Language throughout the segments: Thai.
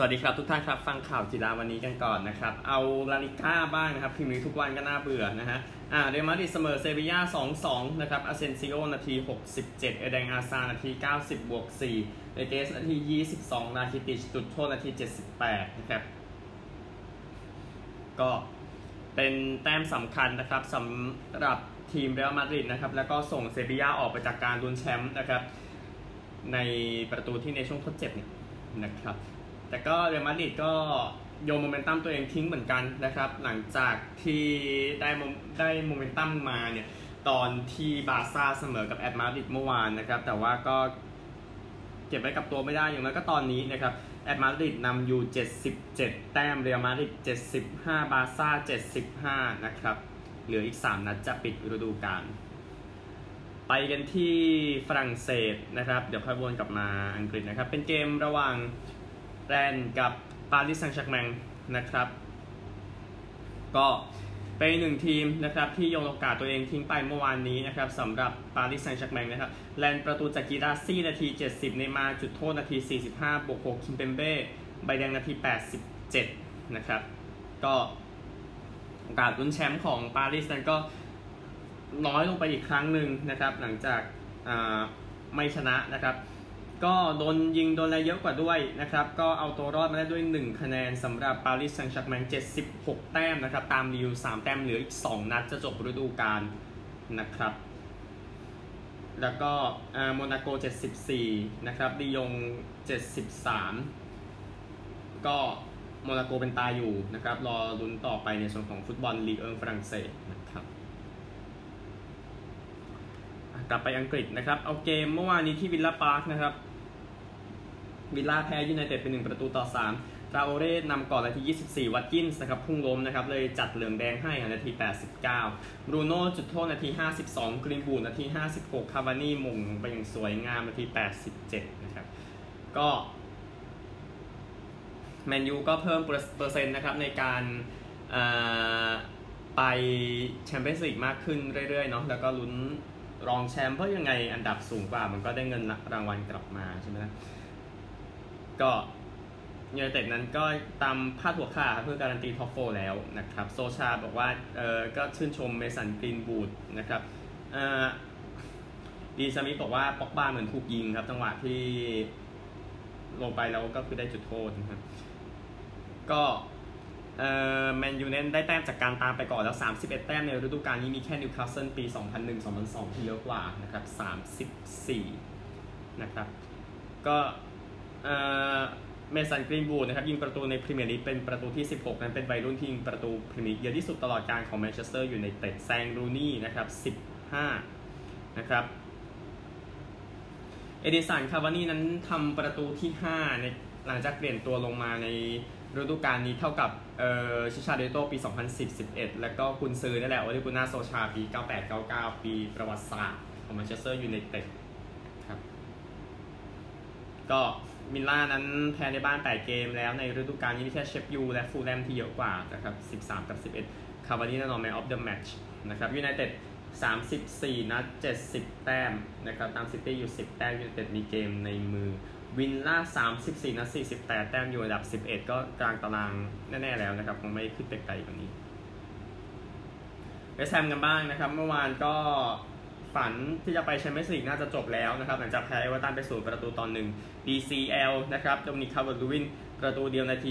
สวัสดีครับทุกท่านครับฟังข่าวกีฬาวันนี้กันก่อนนะครับ เอาลาลิก้าบ้างนะครับพรีเมียร์ทุกวันก็น่าเบื่อนะฮะอ่าเรอัลมาดริดเสมอเซบีย่า2-2 นะครับอาเซนซิโอนาที 67 เอเดน อาซาร์นาที 90 บวก4เอเกสนาที 22 ราคิติชจุดโทษนาที 78 นะครับ ก็เป็นแต้มสำคัญนะครับสำหรับทีมเรอัลมาดริดนะครับ แล้วก็ส่งเซบีย่าออกไปจากการลุ้นแชมป์นะครับ ในประตูที่ในช่วงทดเจ็บเนี่ยนะครับ แต่ก็เรอัลมาดริดก็โยนโมเมนตัมตัวเองทิ้งเหมือนกันนะครับ หลังจากที่ได้โมได้โมเมนตัมมาเนี่ยตอนที่บาซ่าเสมอกับแอตมาดริดเมื่อวานนะครับ แต่ว่าก็เก็บไว้กับตัวไม่ได้อย่างน้อยก็ตอนนี้นะครับแอตมาดริดนำอยู่ 77 แต้ม เรอัลมาดริด 75 บาซ่า 75 นะครับ เหลืออีก 3 นัดจะปิดฤดูกาล ไปกันที่ฝรั่งเศสนะครับ เดี๋ยวค่อยวนกลับมาอังกฤษนะครับ เป็นเกมระหว่าง แรนส์กับปารีสแซงต์แชร์กแมงนะครับ ก็เป็นหนึ่งทีมนะครับที่โยนโอกาสตัวเองทิ้งไปเมื่อวานนี้นะครับสำหรับปารีสแซงต์แชร์กแมงนะครับแรนส์ประตูจากกีราซี่นาที 70 เนย์มาร์จุดโทษนาที 45บวก6คิมเปมเบ้ใบแดงนาที 87 นะครับ ก็โอกาสลุ้นแชมป์ของปารีสนั้นก็น้อยลงไปอีกครั้งหนึ่งนะครับ หลังจากไม่ชนะนะครับ ก็โดนยิงโดนอะไรเยอะกว่าด้วยนะครับ ก็เอาตัวรอดมาได้ด้วย 1 คะแนนสำหรับปารีสแซงต์แชร์แมง76 แต้มนะครับ ตามริว3แต้มเหลืออีก 2 นัดจะจบฤดูกาลนะครับ แล้วก็โมนาโก 74 นะครับดิยง 73 ก็โมนาโกเป็นต่ออยู่นะครับ รอลุ้นต่อไปในส่วนของฟุตบอลลีกเอิงฝรั่งเศสนะครับกลับไปอังกฤษนะครับ เอาเกมเมื่อวานนี้ที่วิลล่าพาร์คนะครับ วิลล่าแพ้ยูไนเต็ดเป็น 1 ประตูต่อ3 ตราโอเร่นำก่อนนาที 24 วัตกินส์นะครับพุ่งล้มนะครับเลยจัดเหลืองแดงให้นาที 89 บรูโน่จุดโทษนาที 52 กรีนวู้ดนาที 56 คาวานี่โหม่งไปอย่างสวยงามนาที 87 นะครับ ก็แมนยูก็เพิ่มเปอร์เซ็นต์นะครับในการไปแชมเปี้ยนส์ลีกมากขึ้นเรื่อยๆเนาะแล้วก็ลุ้นรองแชมป์เพราะยังไงอันดับสูงกว่ามันก็ได้เงินรางวัลกลับมาใช่ไหมนะ ก็ยูไนเต็ดนั้นก็ตามพาดหัวข่าวเพื่อการันตี top four แล้วนะครับโซชาบอกว่าเออก็ชื่นชมเมสันกรีนวู้ดนะครับเออดีซามิบอกว่าป็อกบาเหมือนถูกยิงครับจังหวะที่ลงไปแล้วก็คือได้จุดโทษนะครับก็เอ่อแมนยูนั้นได้แต้มจากการตามไปก่อนแล้ว 31 แต้มในฤดูกาลนี้มีแค่นิวคาสเซิลปี 2001-2002 ที่เยอะกว่านะครับ 34 นะครับ ก็ เอ่อเมสันกรีนวู้ดนะครับยิงประตูในพรีเมียร์ลีกเป็นประตูที่ 16 นั้นเป็นวัยรุ่นที่ยิงประตูพรีเมียร์ลีกเยอะที่สุดตลอดการของแมนเชสเตอร์อยู่ในเต็ดแซงรูนี่นะครับ 15 นะครับเอดินสันคาวานี่นั้นทำประตูที่ 5 ในหลังจากเปลี่ยนตัวลงมาในฤดูกาลนี้เท่ากับเอ่อชิชาริโตปี 2010-11 แล้วก็กุนซือนั่นแหละโอเล่กุนนาร์โซชาปี 98-99 ปีประวัติศาสตร์ของแมนเชสเตอร์ยูไนเต็ดครับก็ วิลล่านั้นแพ้ในบ้าน 8 เกมแล้วในฤดูกาลนี้มีแค่เชฟยูและฟูแล่มที่เยอะกว่านะครับ 13 กับ 11 คาวานี่แน่นอน Man of the Match นะครับยูไนเต็ด 34 นัด 70 แต้มนะครับตามซิตี้อยู่ 10 แต้มยูไนเต็ดมีเกมในมือวิลล่า 34 นัด 48 แต้มอยู่อันดับ 11 ก็กลางตารางแน่ ๆ แล้วนะครับคงไม่ขึ้นไปไกลกว่านี้เวสต์แฮมกันบ้างนะครับ เมื่อวานก็ ฝันที่จะไปแชมเปี้ยนส์ลีกน่าจะจบแล้วนะครับหลังจากแพ้เอเวอร์ตันไปศูนย์ประตูต่อหนึ่ง DCL นะครับโดมินิกคัลเวิร์ตเลวินประตูเดียวนาที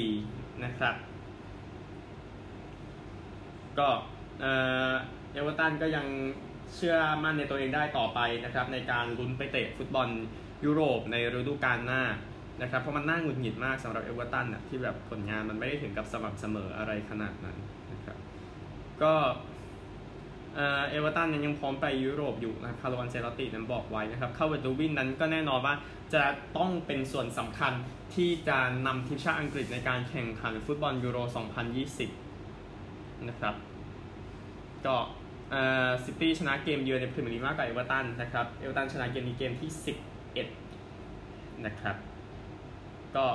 24 นะครับ ก็เอเอเวอร์ตันก็ยังเชื่อมั่นในตัวเองได้ต่อไปนะครับ ในการลุ้นไปเตะฟุตบอลยุโรปในฤดูกาลหน้านะครับ เพราะมันน่าหงุดหงิดมากสำหรับเอเวอร์ตันนะที่แบบผลงานมันไม่ได้ถึงกับสม่ำเสมออะไรขนาดนั้นนะครับ ก็ เอเวอร์ตันยังพร้อมไปยุโรปอยู่นะคาร์โลอันเชล็อตตินั้นบอกไว้นะครับคัลเวิร์ตเลวินนั้นก็แน่นอนว่าจะต้องเป็นส่วนสำคัญที่จะนำทีมชาติอังกฤษในการแข่งขันฟุตบอลยูโร 2020 นะครับก็ซิตี้ชนะเกมเยือนในพรีเมียร์ลีกมากกว่าเอเวอร์ตันนะครับเอเวอร์ตันชนะเกมนี้เกมที่ 11 นะครับ ก็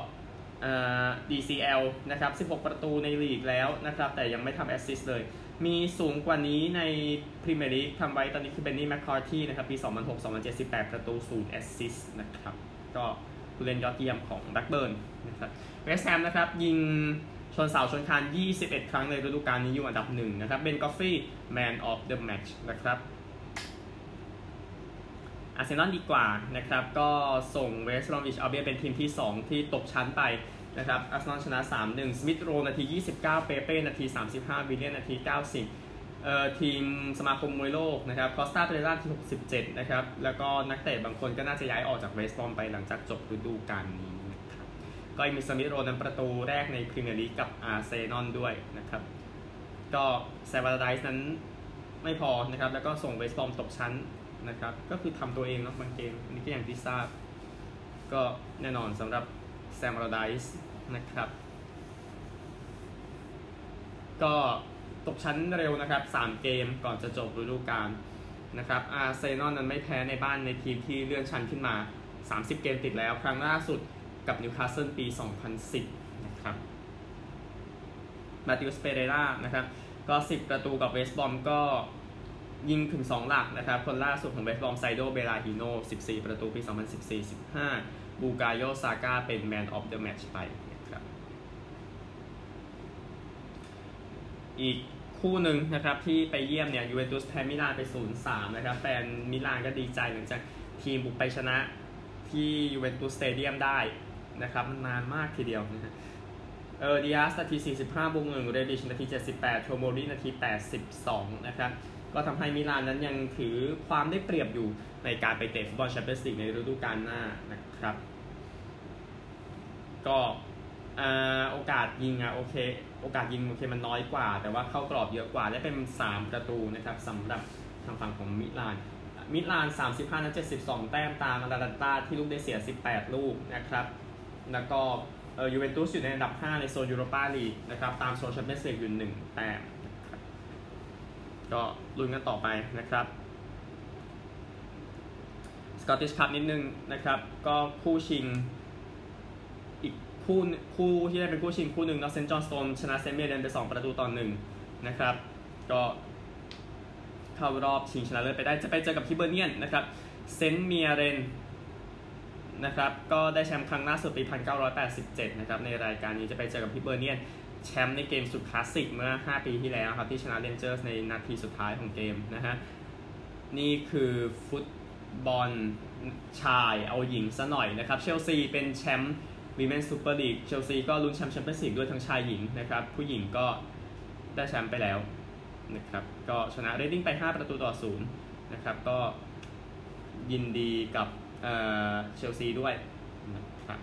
DCL นะครับ 16 ประตูในลีกแล้วนะครับ แต่ยังไม่ทำแอสซิสต์เลย มีสูงกว่านี้ในพรีเมียร์ลีกทำไว้ตอนนี้คือเบนนี่แมคคาร์ธีย์นะครับปี 2006-2007 18 ประตู0แอสซิสต์นะครับ ก็ผู้เล่นยอดเยี่ยมของแบล็คเบิร์นนะครับเวสต์แฮมนะครับ ยิงชนเสาชนคาน 21 ครั้งในฤดูกาลนี้อยู่อันดับหนึ่งนะครับเบนก็อดฟรีย์ Man of the Match นะครับอาร์เซนอลดีกว่านะครับ ก็ส่งเวสต์บรอมวิชอัลเบี้ยนเป็นทีมที่ 2 ที่ตกชั้นไป นะครับอาร์เซนอลชนะ 3-1 สมิธโรนาที 29 เปเป้ นาที 35วิลเลียนนาที 90 เอ่อทีมสมาคมมวยโลกนะครับคอสตาเปเรราที่ 67 นะครับ แล้วก็นักเตะบางคนก็น่าจะย้ายออกจากเวสต์บอมไปหลังจากจบฤดูกาลนี้นะครับ ก็มีสมิธโรนั้นประตูแรกในพรีเมียร์ลีกกับอาร์เซนอลด้วยนะครับ ก็แซวาร์ไดส์นั้นไม่พอนะครับ แล้วก็ส่งเวสต์บอมตกชั้นนะครับ ก็คือทำตัวเองเนาะบางเกมอันนี้ก็อย่างที่ทราบ ก็แน่นอนสำหรับ แซม a ร์ไดส์นะครับ ก็ตกชั้นเร็วนะครับ 3 เกมก่อนจะจบฤดูกาลนะครับอาร์เซนอลนั้นไม่แพ้ในบ้านในทีมที่เลื่อนชั้นขึ้นมา 30 เกมติดแล้ว ครั้งล่าสุดกับนิวคาสเซิลปี 2010 นะครับมาเธอุสเปเรรานะครับ ก็ 10 ประตูกับเวสต์บรอมก็ยิงถึง 2 หลักนะครับ คนล่าสุดของเวสต์บรอมไซโดเบราฮิโน 14 ประตูปี 2014-15 บูกาโยซาก้าเป็น Man of the Match ไปนะครับ อีกคู่หนึ่งนะครับที่ไปเยี่ยมเนี่ยยูเวนตุสแพ้มิลานไป 0-3 นะครับ แฟนมิลานก็ดีใจหลังจากทีมบุกไปชนะที่ยูเวนตุสสเตเดียมได้นะครับ มันนานมากทีเดียวนะฮะเออดิอาซนาที 45บุงหนึ่งเรบิชนาที 78 โทโมรินาที 82 นะครับ ก็ทำให้มิลานนั้นยังถือความได้เปรียบอยู่ในการไปเตะฟุตบอลแชมเปี้ยนส์ลีกในฤดูกาลหน้านะครับ ก็โอกาสยิงอะโอเค โอกาสยิงโอเคมันน้อยกว่า แต่ว่าเข้ากรอบเยอะกว่าได้เป็น 3 ประตูนะครับสำหรับทางฝั่งของมิลานมิลาน 35นัด72 แต้มตามอตาลันตาที่ลูกได้เสีย 18 ลูกนะครับ แล้วก็เออยูเวนตุสอยู่ในอันดับ 5 ในโซนยูโรปาลีกนะครับ ตามโซนแชมเปี้ยนส์ลีกอยู่ 1 แต้ม ก็ลุ้นกันต่อไปนะครับสกอตติชคัพนิดนึงนะครับ ก็คู่ชิง อีกคู่คู่ที่ได้เป็นคู่ชิงคู่หนึ่งนะเซนต์จอห์นสโตนชนะเซนต์เมียเรนไป2ประตูต่อหนึ่งนะครับ ก็เข้ารอบชิงชนะเลิศไปได้จะไปเจอกับฮิเบอร์เนียนนะครับเซนต์เมียเรนนะครับ ก็ได้แชมป์ครั้งล่าสุดปี 1987 นะครับ ในรายการนี้จะไปเจอกับฮิเบอร์เนียน แชมป์ในเกมสุดคลาสสิกเมื่อ 5 ปีที่แล้วครับ ที่ชนะเรนเจอร์สในนาทีสุดท้ายของเกมนะฮะ นี่คือฟุตบอลชายเอาหญิงซะหน่อยนะครับ เชลซีเป็นแชมป์ Women's Super League เชลซีก็ลุ้นแชมป์แชมเปี้ยนส์ลีกด้วยทั้งชายหญิงนะครับ ผู้หญิงก็ได้แชมป์ไปแล้วนะครับ ก็ชนะเรดดิ้งไป 5 ประตูต่อ0นะครับ ก็ยินดีกับเชลซีด้วยนะครับ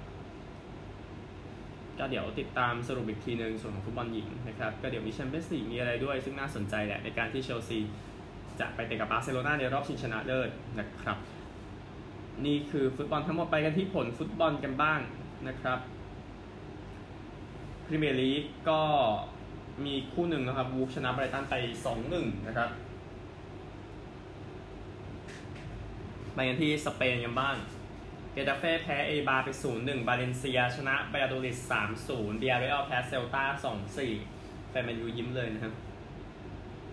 ก็เดี๋ยวติดตามสรุปอีกทีหนึ่งส่วนของฟุตบอลหญิงนะครับก็เดี๋ยวมีแชมเปี้ยนส์ลีกมีอะไรด้วย ซึ่งน่าสนใจแหละในการที่เชลซีจะไปเตะกับบาร์เซโลนาในรอบชิงชนะเลิศนะครับ นี่คือฟุตบอลทั้งหมดไปกันที่ผลฟุตบอลกันบ้างนะครับพรีเมียร์ลีกก็มีคู่หนึ่งนะครับวูฟชนะไบรตันไป 2-1 นะครับไปกันที่สเปนกันบ้าง เกตาเฟ่แพ้เออิบาร์ไป 0-1 บาเลนเซีย ชนะบายาโดลิด3-0บียาร์เรอัลแพ้เซลตา2-4แฟนแมนยูยิ้มเลยนะครับ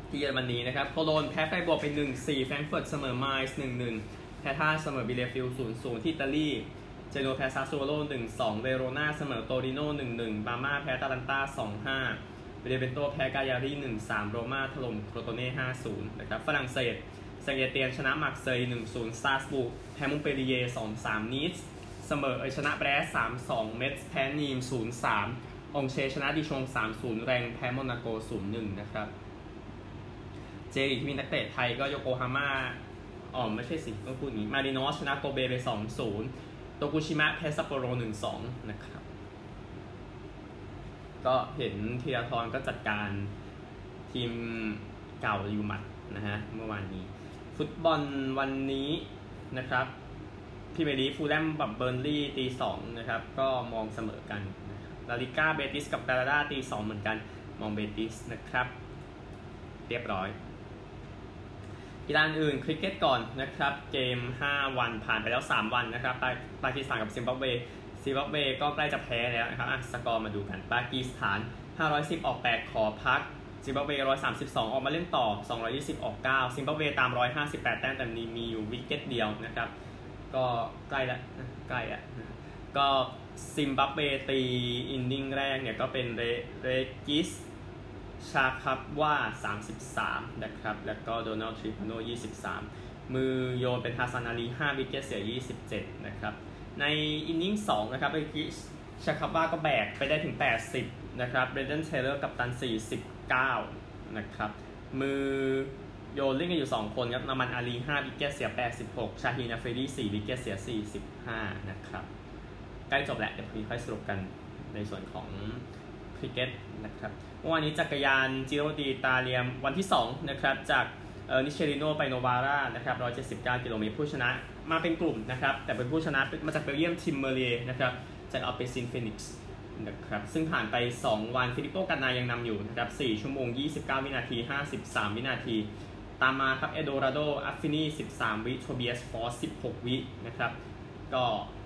ที่เยอรมนีนะครับ โคโลนแพ้ไฟรบวร์กไป 1-4 แฟรงก์เฟิร์ตเสมอไมนซ์1-1 แฮร์ธาเสมอบีเลเฟลด์0-0 ที่อิตาลี เจนัวแพ้ซาสซูโอโล1-2 เวโรนาเสมอโตริโน1-1 ปาร์มาแพ้อตาลันตา2-5เบเนเวนโตแพ้กาญารี1-3 โรม่าถล่มโครโตเน่5-0 นะครับ ฝรั่งเศส เซงเยเตียนชนะมักเซย1-0ซาสบูแพ้มุงเปรีเย2-3นีสเสมอชนะแบรส3-2เมสแพ้นีม0-3องเชชนะดิชง3-0แรงแพ้โมนาโก0-1นย์หนึ่งนะครับ เจลีกมีนักเตะไทยก็โยโกฮาม่าอ๋อไม่ใช่สิต้องพูดนี้ มาริโนสชนะโกเบไป2-0โตกุชิมะแพ้ซัปโปโร1-2นะครับ ก็เห็นธีรทรก็จัดการทีมเก่าอยู่หมัดนะฮะเมื่อวานนี้ ฟุตบอลวันนี้นะครับพรีเมียร์ฟูลแลมกับเบอร์นลี่ตีสองนะครับก็มองเสมอกันนะครับลาลิก้าเบติสกับกรานาดาตีสองเหมือนกันมองเบติสนะครับ เรียบร้อยกีฬาอื่นคริกเก็ตก่อนนะครับ เกม 5 วันผ่านไปแล้ว 3 วันนะครับปากีสถานกับซิมบับเวซิมบับเวก็ใกล้จะแพ้แล้วนะครับอะสกอร์มาดูกันปากีสถาน 510 ออก 8 ขอพัก ซิมบับเว132 ออกมาเล่นต่อ 220 ออก 9 ซิมบับเวตาม 158 แต้มแต่มีมีอยู่ wicket เดียวนะครับ ก็ใกล้ละใกล้ละก็ซิมบับเวตี inning แรกเนี่ยก็เป็นเรเรจิสชาคับวา 33 นะครับ แล้วก็โดนัลด์ทิริปาโน23 มือโยนเป็นฮาซานอาลี5 wicket เสีย 27 นะครับ ใน inning 2นะครับเรจิสชาคับวาก็แบกไปได้ถึง 80 นะครับเบรนดอนเทย์เลอร์กับตัน 49 นะครับ มือโยนเล่นกันอยู่ 2 คนครับนามันอาลี5 wicket เสีย 86 ชาฮีนอาฟรีดี4 wicket เสีย 45 นะครับ ใกล้จบแล้วเดี๋ยวค่อยสรุปกันในส่วนของคริกเก็ตนะครับเมื่อวานนี้จักรยานจิโรดีตาเลียมวันที่ 2 นะครับ จากนิเชริโนไปโนวาร่านะครับ 179 กิโลเมตรผู้ชนะมาเป็นกลุ่มนะครับ แต่เป็นผู้ชนะมาจากเบลเยียมทิมเมเรียนะครับ จากอัลเปซินฟินิกส์ นะครับซึ่งผ่านไป 2 วันฟิลิปโปกันนายังนำอยู่นะครับ4ชั่วโมง 29 วินาที 53 วินาที ตามมาครับเอโดราโดอัฟฟินี13 วิโทเบียสฟอส16 วินะครับก็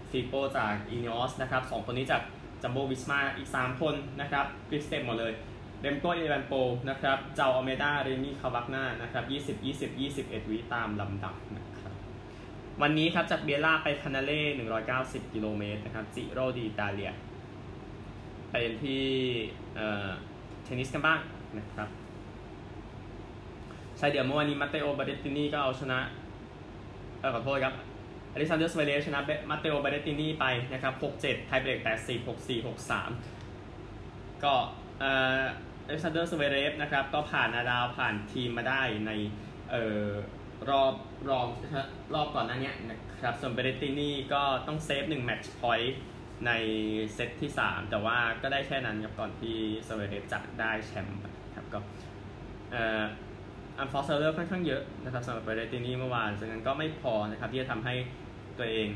ฟิลิปโปจากอีเนอสนะครับสองคนนี้จากจัมโบวิสมาอีก 3 คนนะครับกริสเตมหมดเลยเรมโกเอเวเนโปลนะครับเจาอัลเมดาเรมี่คาวักนานะครับ20 20 21 วิตามลำดับนะครับวันนี้ครับจากเบียร่าไปคานาเล่190 กิโลเมตรนะครับจิโรดีอิตาเลีย ไปที่เทนนิสกันบ้างนะครับใช่เดี๋ยวเมื่อวานนี้มัตเตโอเบเรตตินีก็เอาชนะเออขอโทษครับอลิซานเดอร์สเวเรฟชนะมัตเตโอเบเรตตินีไปนะครับ 6-7 ไทยเบรก 8-4 6-4 6-3 ก็เอ่ออลิซานเดอร์สเวเรฟนะครับก็ผ่านนาดาลผ่านธีมมาได้ในเอ่อรอบรอบรอบก่อนหน้านี้นะครับส่วนเบเรตตินีก็ต้องเซฟ1 match point ในเซตที่ 3 แต่ว่าก็ได้แค่นั้นครับก่อนที่สเวเรฟจะได้แชมป์ครับก็เอ่อ unforced error ค่อนข้างเยอะนะครับสำหรับเบเรตตินี่เมื่อวานฉะนั้นก็ไม่พอนะครับที่จะทำให้ตัวเอง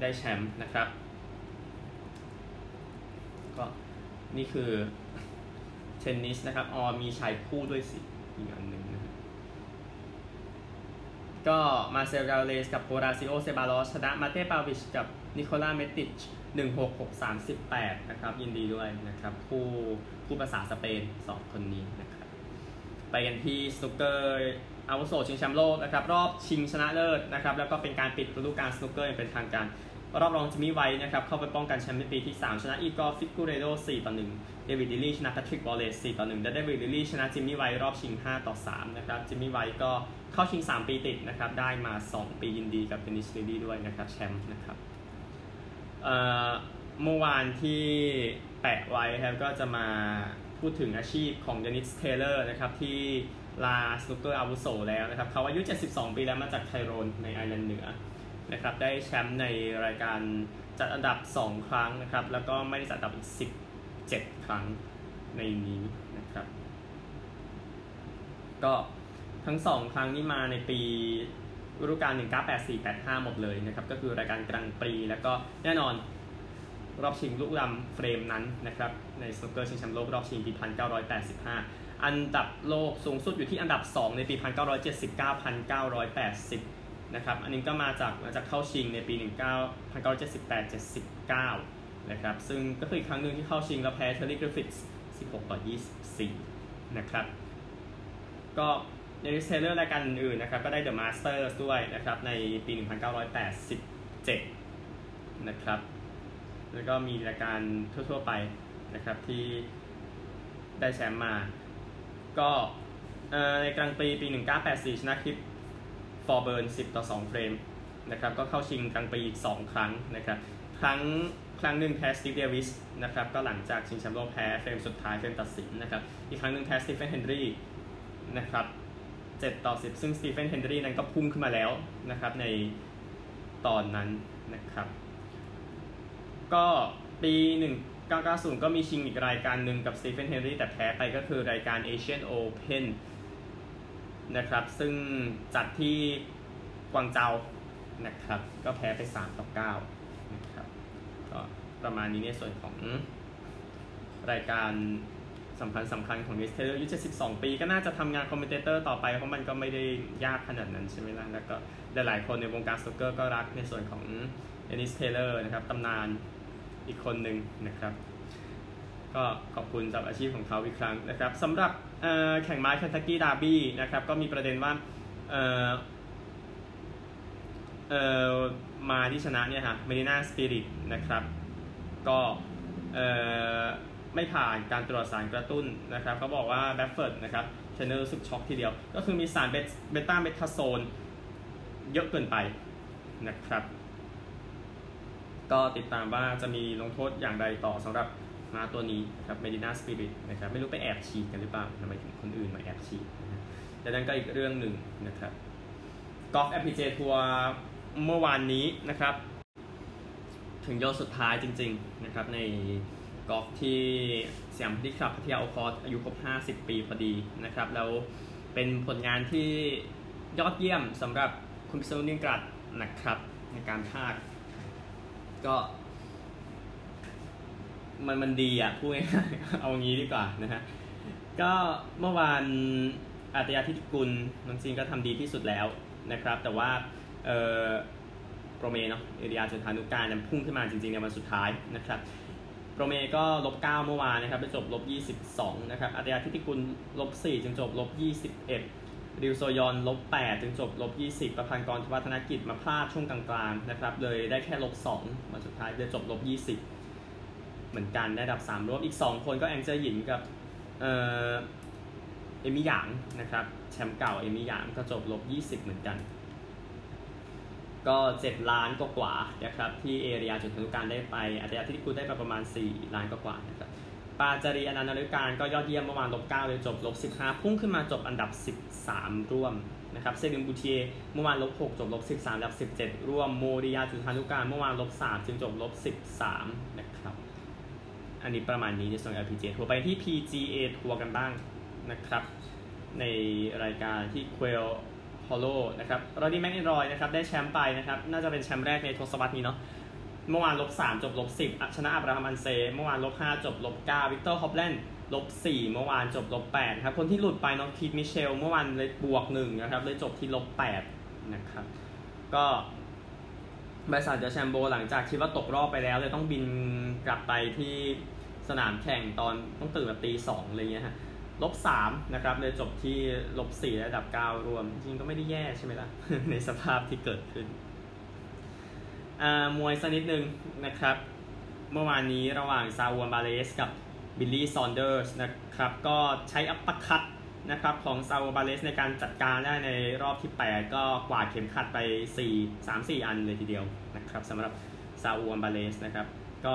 ได้แชมป์นะครับ ก็นี่คือเทนนิสนะครับออมีชายคู่ด้วยสิอีกอันหนึ่งนะก็มาร์เซลกราโนเยร์สกับโฮราซิโอเซบาลอสชนะมาเต้ปาวิชกับนิโคลาเมคติช 16638นะครับ ยินดีด้วยนะครับคู่คู่ภาษาสเปน 2 คนนี้นะครับ ไปกันที่สนุกเกอร์อาวุโสชิงแชมป์โลกนะครับ รอบชิงชนะเลิศนะครับ แล้วก็เป็นการปิดฤดูกาลสนุกเกอร์อย่างเป็นทางการ รอบรองจิมมี่ไวท์นะครับ เข้าไปป้องกันแชมป์ในปีที่ 3 ชนะอีกอฟิกูเรโด4ต่อ1เดวิดลิลลี่ชนะแพทริกบอลเลส4ต่อ1และเดวิดลิลลี่ชนะจิมมี่ไวท์รอบชิง 5 ต่อ 3 นะครับ จิมมี่ไวท์ก็เข้าชิง 3 ปีติดนะครับ ได้มา 2 ปียินดีกับเดวิดลิลลี่ด้วยนะครับแชมป์นะครับ เมื่อวานที่แปะไว้ครับก็จะมาพูดถึงอาชีพของเดนิสเทเลอร์นะครับที่ลาสนุกเกอร์อาวุโสแล้วนะครับเขาอายุ 72 ปีแล้วมาจากไทโรนในไอร์แลนด์เหนือนะครับได้แชมป์ในรายการจัดอันดับ 2 ครั้งนะครับแล้วก็ไม่ได้จัดอันดับอีก 17 ครั้งในนี้นะครับ ก็ทั้ง 2 ครั้งนี้มาในปี ฤดูกาล1984-85 หมดเลยนะครับ ก็คือรายการกลางปีแล้วก็แน่นอนรอบชิงลูกดำเฟรมนั้นนะครับ ในสนุกเกอร์ชิงแชมป์โลกรอบชิงปี 1985 อันดับโลกสูงสุดอยู่ที่อันดับ 2 ในปี 1979-1980 นะครับ อันนี้ก็มาจากมาจากเข้าชิงในปี 1978-79 นะครับ ซึ่งก็คืออีกครั้งหนึ่งที่เข้าชิงแล้วแพ้เทอร์รี่กริฟฟิตส์16 ต่อ 24 นะครับ ก็ ในเทเลอร์รายการอื่นนะครับ ก็ได้ The Master ด้วยนะครับ ในปี 1987 นะครับ แล้วก็มีรายการทั่ว ๆ ไปนะครับที่ได้แชมป์มา ก็ในกลางปีปี 1984 ชนะคลิฟฟ์ธอร์เบิร์น 10 ต่อ 2 เฟรมนะครับ ก็เข้าชิงกลางปีอีก 2 ครั้งนะครับ ครั้งครั้งหนึ่งแพ้สตีฟเดวิสนะครับ ก็หลังจากชิงแชมป์โลกแพ้เฟรมสุดท้ายเฟรมตัดสินนะครับ อีกครั้งหนึ่งแพ้สตีเฟนเฮนรี่นะครับ 7 ต่อ 10 ซึ่งสตีเฟนเฮนรี่นั้นก็พุ่งขึ้นมาแล้วนะครับในตอนนั้นนะครับ ก็ปี 1990 ก็มีชิงอีกรายการหนึ่งกับสตีเฟนเฮนรี่แต่แพ้ไปก็คือรายการ Asian Open นะครับ ซึ่งจัดที่กวางเจานะครับ ก็แพ้ไป 3 ต่อ9นะครับก็ประมาณนี้ในส่วนของรายการ สำคัญสำคัญของเดนิสเทเลอร์อายุ72 ปี ก็น่าจะทำงาน commentator ต่อไป เพราะมันก็ไม่ได้ยากขนาดนั้นใช่ไหมล่ะ แล้วก็หลายๆคนในวงการสนุกเกอร์ก็รักในส่วนของเดนิสเทเลอร์นะครับตำนานอีกคนหนึ่งนะครับก็ขอบคุณสำหรับอาชีพของเขาอีกครั้งนะครับสำหรับแข่งม้าเคนทักกี้ดาร์บี้นะครับก็มีประเด็นว่าเออเออม้าที่ชนะเนี่ยฮะเมดิน่าสปิริตนะครับก็ ไม่ผ่านการตรวจสารกระตุ้นนะครับเขาบอกว่าแบฟเฟิร์ดนะครับเทรนเนอร์รู้สึกช็อกทีเดียว ก็คือมีสาร betamethasone เยอะเกินไปนะครับ ก็ติดตามว่าจะมีลงโทษอย่างไรต่อสำหรับม้าตัวนี้นะครับเมดินาสปิริตนะครับไม่รู้ไปแอบฉีดกันหรือเปล่าทำไมถึงคนอื่นมาแอบฉีดดังนั้นก็อีกเรื่องหนึ่งนะครับกอล์ฟแอปพลิเจทัวร์เมื่อวานนี้นะครับ ถึงยอดสุดท้ายจริง ๆ นะครับใน กอล์ฟที่สยามพิธีครับพัทยาโอคอร์อายุครบ 50 ปีพอดีนะครับ แล้วเป็นผลงานที่ยอดเยี่ยมสำหรับคุณพิศนุนิ่งกรัดนะครับ ในการพากก็มันมันดีอะพูดง่ายๆเอางี้ดีกว่านะฮะก็เมื่อวานอาตยาทิตกุลน้องจีนก็ทำดีที่สุดแล้วนะครับ แต่ว่าเออโปรเมเนาะเอเรียจุธานุการพุ่งขึ้นมาจริงๆในวันสุดท้ายนะครับ โปรเมก็ลบ 9 เมื่อวานนะครับไปจบลบ 22 นะครับอาตยาทิติกุลลบ 4 จึงจบลบ 21 ริวโซยอนลบ 8 จึงจบลบ 20 ประพันธ์กรวัฒนกิจมาพลาดช่วงกลางๆนะครับเลยได้แค่ลบ2วันสุดท้ายจะจบลบ 20 เหมือนกันได้ดับ 3 รวมอีก 2 คนก็แองเจอร์หยินกับเออเอมิหยางนะครับแชมป์เก่าเอมิหยางก็จบลบ 20 เหมือนกัน ก็7ล้านกว่าๆนะครับที่เอเรียจุดทนุการได้ไปอัตราที่กูได้ไปประมาณ 4 ล้านกว่าๆนะครับปาจารีอนันต์นการก็ยอดเยี่ยมเมื่อวานลบ9เลยจบลบ15 พุ่งขึ้นมาจบอันดับ 13 ร่วมนะครับเซริมบูเทียเมื่อวานลบ6จบลบ13อันดับ 17 ร่วมโมริยาจุดทนุการเมื่อวานลบ3จึงจบลบ 13 นะครับ อันนี้ประมาณนี้ในส่วน LPGA ทัวร์ไปที่ PGA ทัวร์กันบ้างนะครับ ในรายการที่เควลฮอลโลว์นะครับรอรี่แม็คอิลรอยนะครับได้แชมป์ไปนะครับน่าจะเป็นแชมป์แรกในทศวรรษนี้เนาะเมื่อวานลบ3จบลบ10ชนะอับราฮัมอันเซ เมื่อวานลบ5จบลบ9วิกเตอร์ฮอปแลนด์ลบ4เมื่อวานจบลบ8ครับคนที่หลุดไปน้องคีธมิทเชลล์ เมื่อวานเลยบวก1นะครับเลยจบที่ลบ8นะครับก็ไบรสันเดอแชมโบหลังจากคิดว่าตกรอบไปแล้ว เลยต้องบินกลับไปที่สนามแข่งตอนต้องตื่นแบบตีสองอะไรเงี้ยฮะ ลบสามนะครับเลยจบที่ลบสี่ระดับเก้ารวม จริงก็ไม่ได้แย่ใช่ไหมล่ะ ในสภาพที่เกิดขึ้นมวยสักนิดนึงนะครับ เมื่อวานนี้ระหว่างซาอูลอัลวาเรซกับบิลลี่ซอนเดอร์สนะครับก็ใช้ uppercutนะครับของซาอวนบาเลสในการจัดการได้ในรอบที่ 8 ก็กวาดเข็มขัดไป 4 3 4 อันเลยทีเดียวนะครับสำหรับซาอวนบาเลสนะครับก็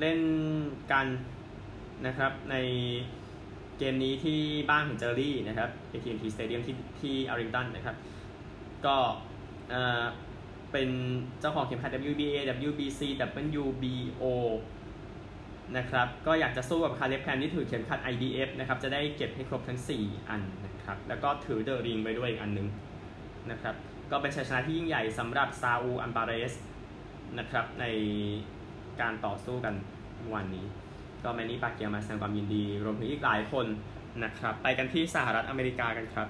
เล่นกัน นะครับในเกมนี้ที่บ้านของเจอรี่นะครับ AT&T Stadium ที่ที่อาริงตันนะครับ ก็เป็นเจ้าของเข็มขัด WBA WBC WBO นะครับ ก็อยากจะสู้กับคาเลฟแพนที่ถือเข็มขัด IBF นะครับ จะได้เก็บให้ครบทั้ง 4 อันนะครับ แล้วก็ถือเดอะริงไปด้วยอีกอันนึงนะครับ ก็เป็นชัยชนะที่ยิ่งใหญ่สำหรับซาอูอันบาเรสนะครับในการต่อสู้กันวันนี้ ก็แมนนี่ปาเกียมาแสดงความยินดี รวมถึงอีกหลายคนนะครับ ไปกันที่สหรัฐอเมริกากันครับ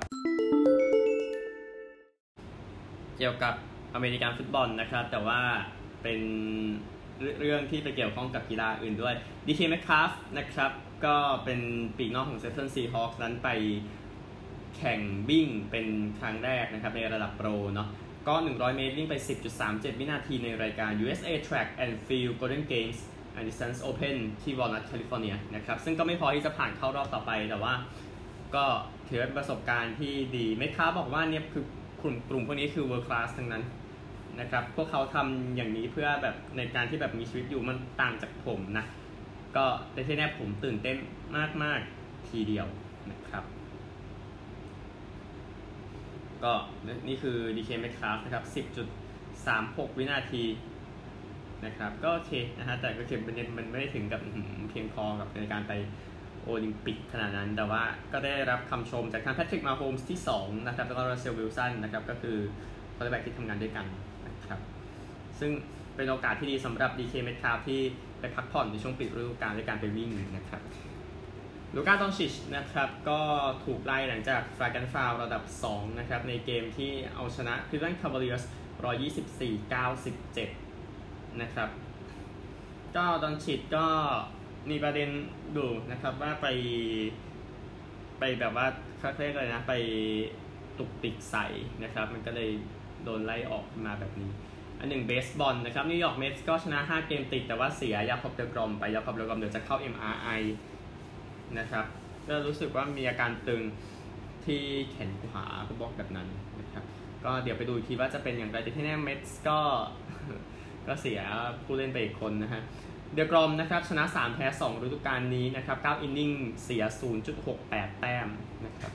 เกี่ยวกับอเมริกันฟุตบอลนะครับ แต่ว่าเป็นเรื่องที่ไปเกี่ยวข้องกับกีฬาอื่นด้วยดีเคเมตคาล์ฟนะครับ ก็เป็นปีกนอกของซีแอตเทิลซีฮอคนั้นไปแข่งวิ่งเป็นครั้งแรกนะครับในระดับโปรเนาะก็ 100 เมตรวิ่งไป 10.37 วินาทีในรายการ USA Track and Field Golden Games a d i s o n Open ที่วอลนัทแคลิฟอร์เนียนะครับ ซึ่งก็ไม่พอที่จะผ่านเข้ารอบต่อไป แต่ว่าก็ถือเป็นประสบการณ์ที่ดีเมค้าบอกว่าเนี่ยคือกลุ่มกลุ่มพวกนี้คือ world class ทั้งนั้นนะครับ พวกเขาทำอย่างนี้เพื่อแบบในการที่แบบมีชีวิตอยู่มันต่างจากผมนะ ก็ในที่แน่ผมตื่นเต้นมาก ๆ ทีเดียวนะครับ ก็นี่คือ DK Metcalf นะครับ 10.36 วินาที นะครับ ก็โอเคนะฮะแต่ก็คือมันมันไม่ได้ถึงกับเพียงพอกับในการไปโอลิมปิกขนาดนั้น แต่ว่าก็ได้รับคำชมจากทางแพทริกมาโฮมส์ที่ 2 นะครับ แล้วก็รัสเซลวิลสันนะครับ ก็คือ quarterback ที่ทำงานด้วยกันนะครับ ซึ่งเป็นโอกาสที่ดีสำหรับดีเคเมตคาล์ฟที่ไปพักผ่อนในช่วงปิดฤดูกาลด้วยการไปวิ่งนะครับลูก้าดอนชิชนะครับก็ถูกไล่หลังจาก flagrant foul ระดับ 2 นะครับ ในเกมที่เอาชนะคลีฟแลนด์คาวาเลียร์ส124-97 นะครับ ก็ดอนชิชก็มีประเด็นดูนะครับว่าไป ไปแบบว่าเขาเรียกอะไรนะ ไปตุกติกใส่นะครับ มันก็เลยโดนไล่ออกมาแบบนี้ อันหนึ่งเบสบอลนะครับนิวยอร์กเมสก็ชนะ 5 เกมติด แต่ว่าเสียยาคอบเดอกรอมไปยาคอบเดอกรอมเดี๋ยวจะเข้า MRI นะครับก็รู้สึกว่ามีอาการตึงที่แขนขวาเขาบอกแบบนั้นนะครับ ก็เดี๋ยวไปดูอีกทีว่าจะเป็นอย่างไรแต่ที่แน่เมสก็ ก็เสียผู้เล่นไปอีกคนนะฮะเดอะกรอมนะครับชนะ 3 แพ้ 2 ฤดูกาลนี้นะครับ9อินนิ่งเสีย 0.68 แต้มนะครับ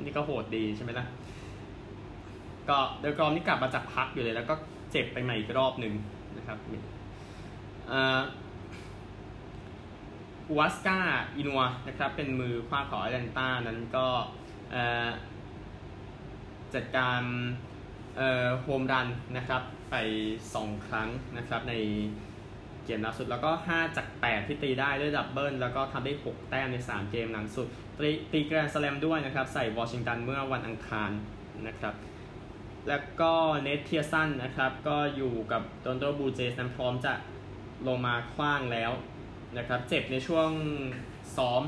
นี่ก็โหดดีใช่ไหมล่ะก็เดอะกรอมนี่กลับมาจากพักอยู่เลยแล้วก็เจ็บไปใหม่อีกรอบหนึ่งนะครับอวัสกาอินัวนะครับเป็นมือขวาของแอตแลนตานั้นก็จัดการโฮมรันนะครับ ไป 2 ครั้งนะครับในเกมล่าสุดแล้วก็ 5 จาก 8 ที่ตีได้ด้วย double แล้วก็ทำได้ 6 แต้มใน 3 เกมหลังสุด ตีตี grand slam ด้วยนะครับ ใส่วอชิงตันเมื่อวันอังคารนะครับ แล้วก็เนทเพียร์สันนะครับ ก็อยู่กับโตรอนโตบลูเจสนั้นพร้อมจะลงมาขว้างแล้วนะครับเจ็บในช่วงซ้อม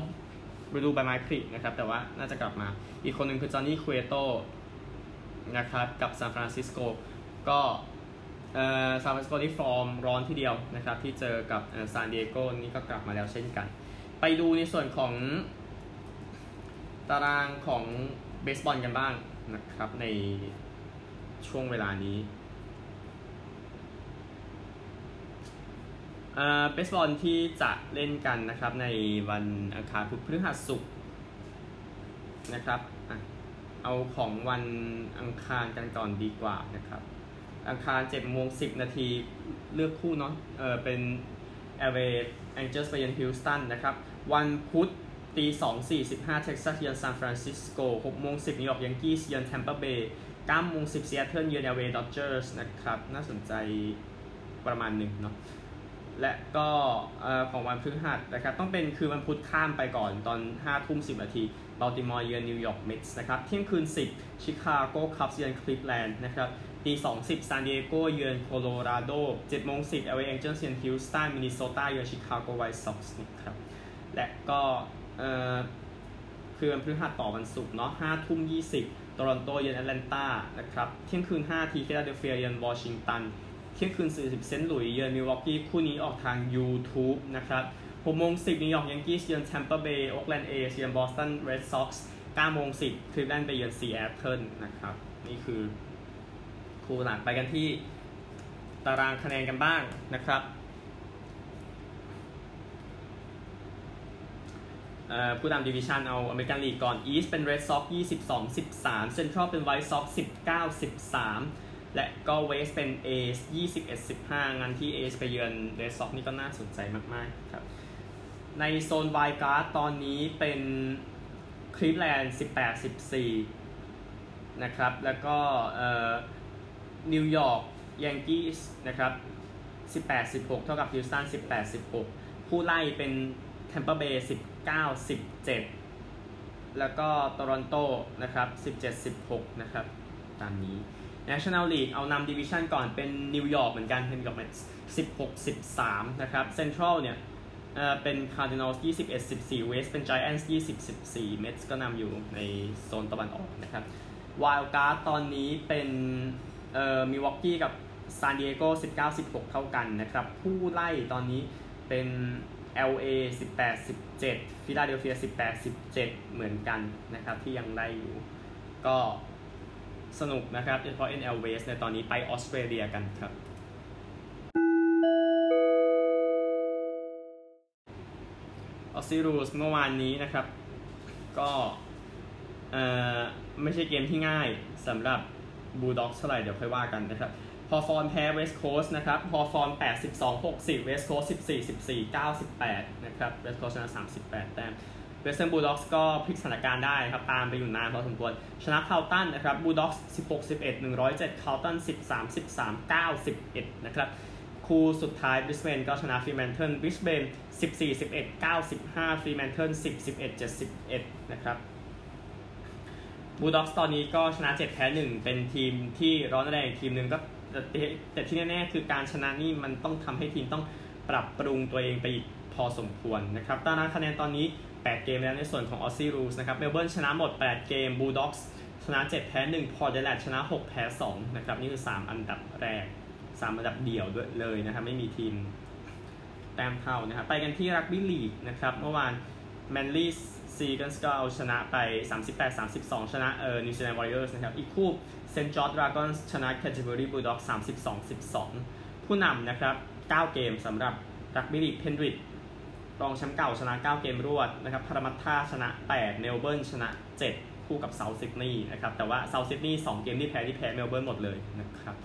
ฤดูใบไม้ผลินะครับ แต่ว่าน่าจะกลับมา อีกคนหนึ่งคือจอห์นนี่คูเอโตนะครับ กับซานฟรานซิสโกก็ ซานฟรานซิสโกนี่ฟอร์มร้อนทีเดียวนะครับที่เจอกับซานดิเอโกนี่ก็กลับมาแล้วเช่นกัน ไปดูในส่วนของตารางของเบสบอลกันบ้างนะครับในช่วงเวลานี้เบสบอลที่จะเล่นกันนะครับในวันอังคารพุธพฤหัสศุกร์นะครับ เอาของวันอังคารกันก่อนดีกว่านะครับ อังคาร7โมง10นาทีเลือกคู่เนาะเออเป็น LA Angels ไปเยือนฮิวสตันนะครับวันพุธตี2 45เท็กซัสเยือนซานฟรานซิสโก6โมง10นิวยอร์กยังกี้เยือนแทมเปอร์เบย์9โมง10ซีแอตเทิลเยือน LA Dodgers นะครับน่าสนใจประมาณหนึ่งเนาะและก็ของวันพฤหัสนะครับต้องเป็นคือวันพุธข้ามไปก่อนตอน5ทุ่ม10นาที บัลติมอร์เยือนนิวยอร์กเมทส์นะครับเที่ยงคืน 10 ชิคาโกคัพเยือนคลิฟแลนด์นะครับตี2 10ซานดิเอโกเยือนโคโลราโด7โมง10 LA Angels เยือนฮิวสตันมินนิโซตาเยือนชิคาโกไวท์ซ็อกส์นะครับและก็คือวันพฤหัสต่อวันศุกร์เนาะ5ทุ่ม20โตรอนโตเยือนแอตแลนตานะครับเที่ยงคืน5ที ฟิลาเดลเฟียเยือนวอชิงตัน เที่ยงคืน40เซนต์หลุยเยือนมิลวอกกี้คู่นี้ออกทาง YouTube นะครับ 6โมง10นิวยอร์กยังกี้เยือนแทมเปอร์เบย์โอ๊กแลนด์เอเยือนบอสตันเรดซ็อกซ์9โมง10คลิฟแลนด์ไปเยือนซีแอตเทิลนะครับ นี่คือคู่หลังไปกันที่ตารางคะแนนกันบ้างนะครับผู้นำ division เอาอเมริกันลีกก่อน East เป็นเรดซ็อก22 13เซ็นทรัลเป็นไวท์ซ็อก19 13 และก็เวสเป็นเอส21 15 งานที่ A's ไปเยือนเรดซ็อกนี่ก็น่าสนใจมาก ๆ ครับ ในโซน Wild Card ตอนนี้เป็นคลิฟแลนด์18 14 นะครับ แล้วก็นิวยอร์กยังกี้สนะครับ 18 16 เท่ากับฮิวสตัน18 16 ผู้ไล่เป็นแทมเปอร์เบย์19 17 แล้วก็โตรอนโตนะครับ 17 16 นะครับ ตามนี้ National League เอานำ division ก่อนเป็นนิวยอร์กเหมือนกันนิวยอร์กเป็น16 13 นะครับเซ็นทรัลเนี่ย เป็น Cardinals 21 14 West เป็น Giants 20 14 Mets ก็นำอยู่ในโซนตะวันออกนะครับ Wild Card ตอนนี้เป็นเอ่อ Milwaukee กับ San Diego 19 16 เท่ากันนะครับ ผู้ไล่ตอนนี้เป็น LA 18 17 Philadelphia 18 17 เหมือนกันนะครับ ที่ยังได้อยู่ ก็สนุกนะครับโดยเฉพาะ NL West ในตอนนี้ไปออสเตรเลียกันครับ ซิรูสเมื่อวานนี้นะครับ ก็ไม่ใช่เกมที่ง่ายสำหรับบูลด็อกเท่าไหร่เดี๋ยวค่อยว่ากันนะครับ ฮอว์ธอร์นแพ้เวสต์โคสต์นะครับ ฮอว์ธอร์น82 60 เวสต์โคสต์14 14 98 นะครับ เวสต์โคสต์ชนะ 38 แต้มเวสเทิร์นบูลด็อกส์ก็พลิกสถานการณ์ได้ครับ ตามไปอยู่นานพอสมควร ชนะคาร์ลตันนะครับบูลด็อกส์16 11 107คาร์ลตัน13 13 91 นะครับ คู่สุดท้ายบริสเบนก็ชนะฟรีแมนเทิลบริสเบน14 11 95ฟรีแมนเทิล10 11 71 นะครับบูลด็อกส์ตอนนี้ก็ชนะ 7 แพ้ 1 เป็นทีมที่ร้อนแรงทีมหนึ่งก็แต่ที่แน่ๆ คือการชนะนี่มันต้องทำให้ทีมต้องปรับปรุงตัวเองไปอีกพอสมควรนะครับตารางคะแนนตอนนี้ 8 เกมแล้วในส่วนของ Aussie rules นะครับเมลเบิร์นชนะหมด 8 เกมบูลด็อกส์ชนะ 7 แพ้ 1 พอร์ตแอดิเลดชนะ 6 แพ้ 2 นะครับ นี่คือ 3 อันดับแรก สามอันดับเดี่ยวด้วยเลยนะครับไม่มีทีมแต้มเท่านะครับไปกันที่รักบี้ลีกนะครับเมื่อวานแมนลี่ซีกันส์ก็เอาชนะไป 38-32 ชนะเออนิวซีแลนด์วอริเออร์สนะครับอีกคู่เซนต์จอร์ดดราก้อนชนะแค t เ g อรี่บูลด็อก32-12 ผู้นำนะครับ 9 เกมสำหรับรักบี้ลีกเพนริธรองแชมป์เก่าชนะ 9 เกมรวดนะครับพารามัตท่าชนะ 8 เมลเบิร์นชนะ 7 คู่กับเซาท์ซิดนีย์นะครับแต่ว่าเซาท์ซิดนีย์2เกมที่แพ้ที่แพ้เมลเบิร์นหมดเลยนะครับ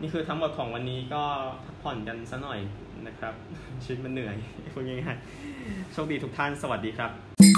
นี่คือทั้งหมดของวันนี้ก็พักผ่อนกันซะหน่อยนะครับ ชีวิตมันเหนื่อยคุณยังไงโชคดีทุกท่านสวัสดีครับ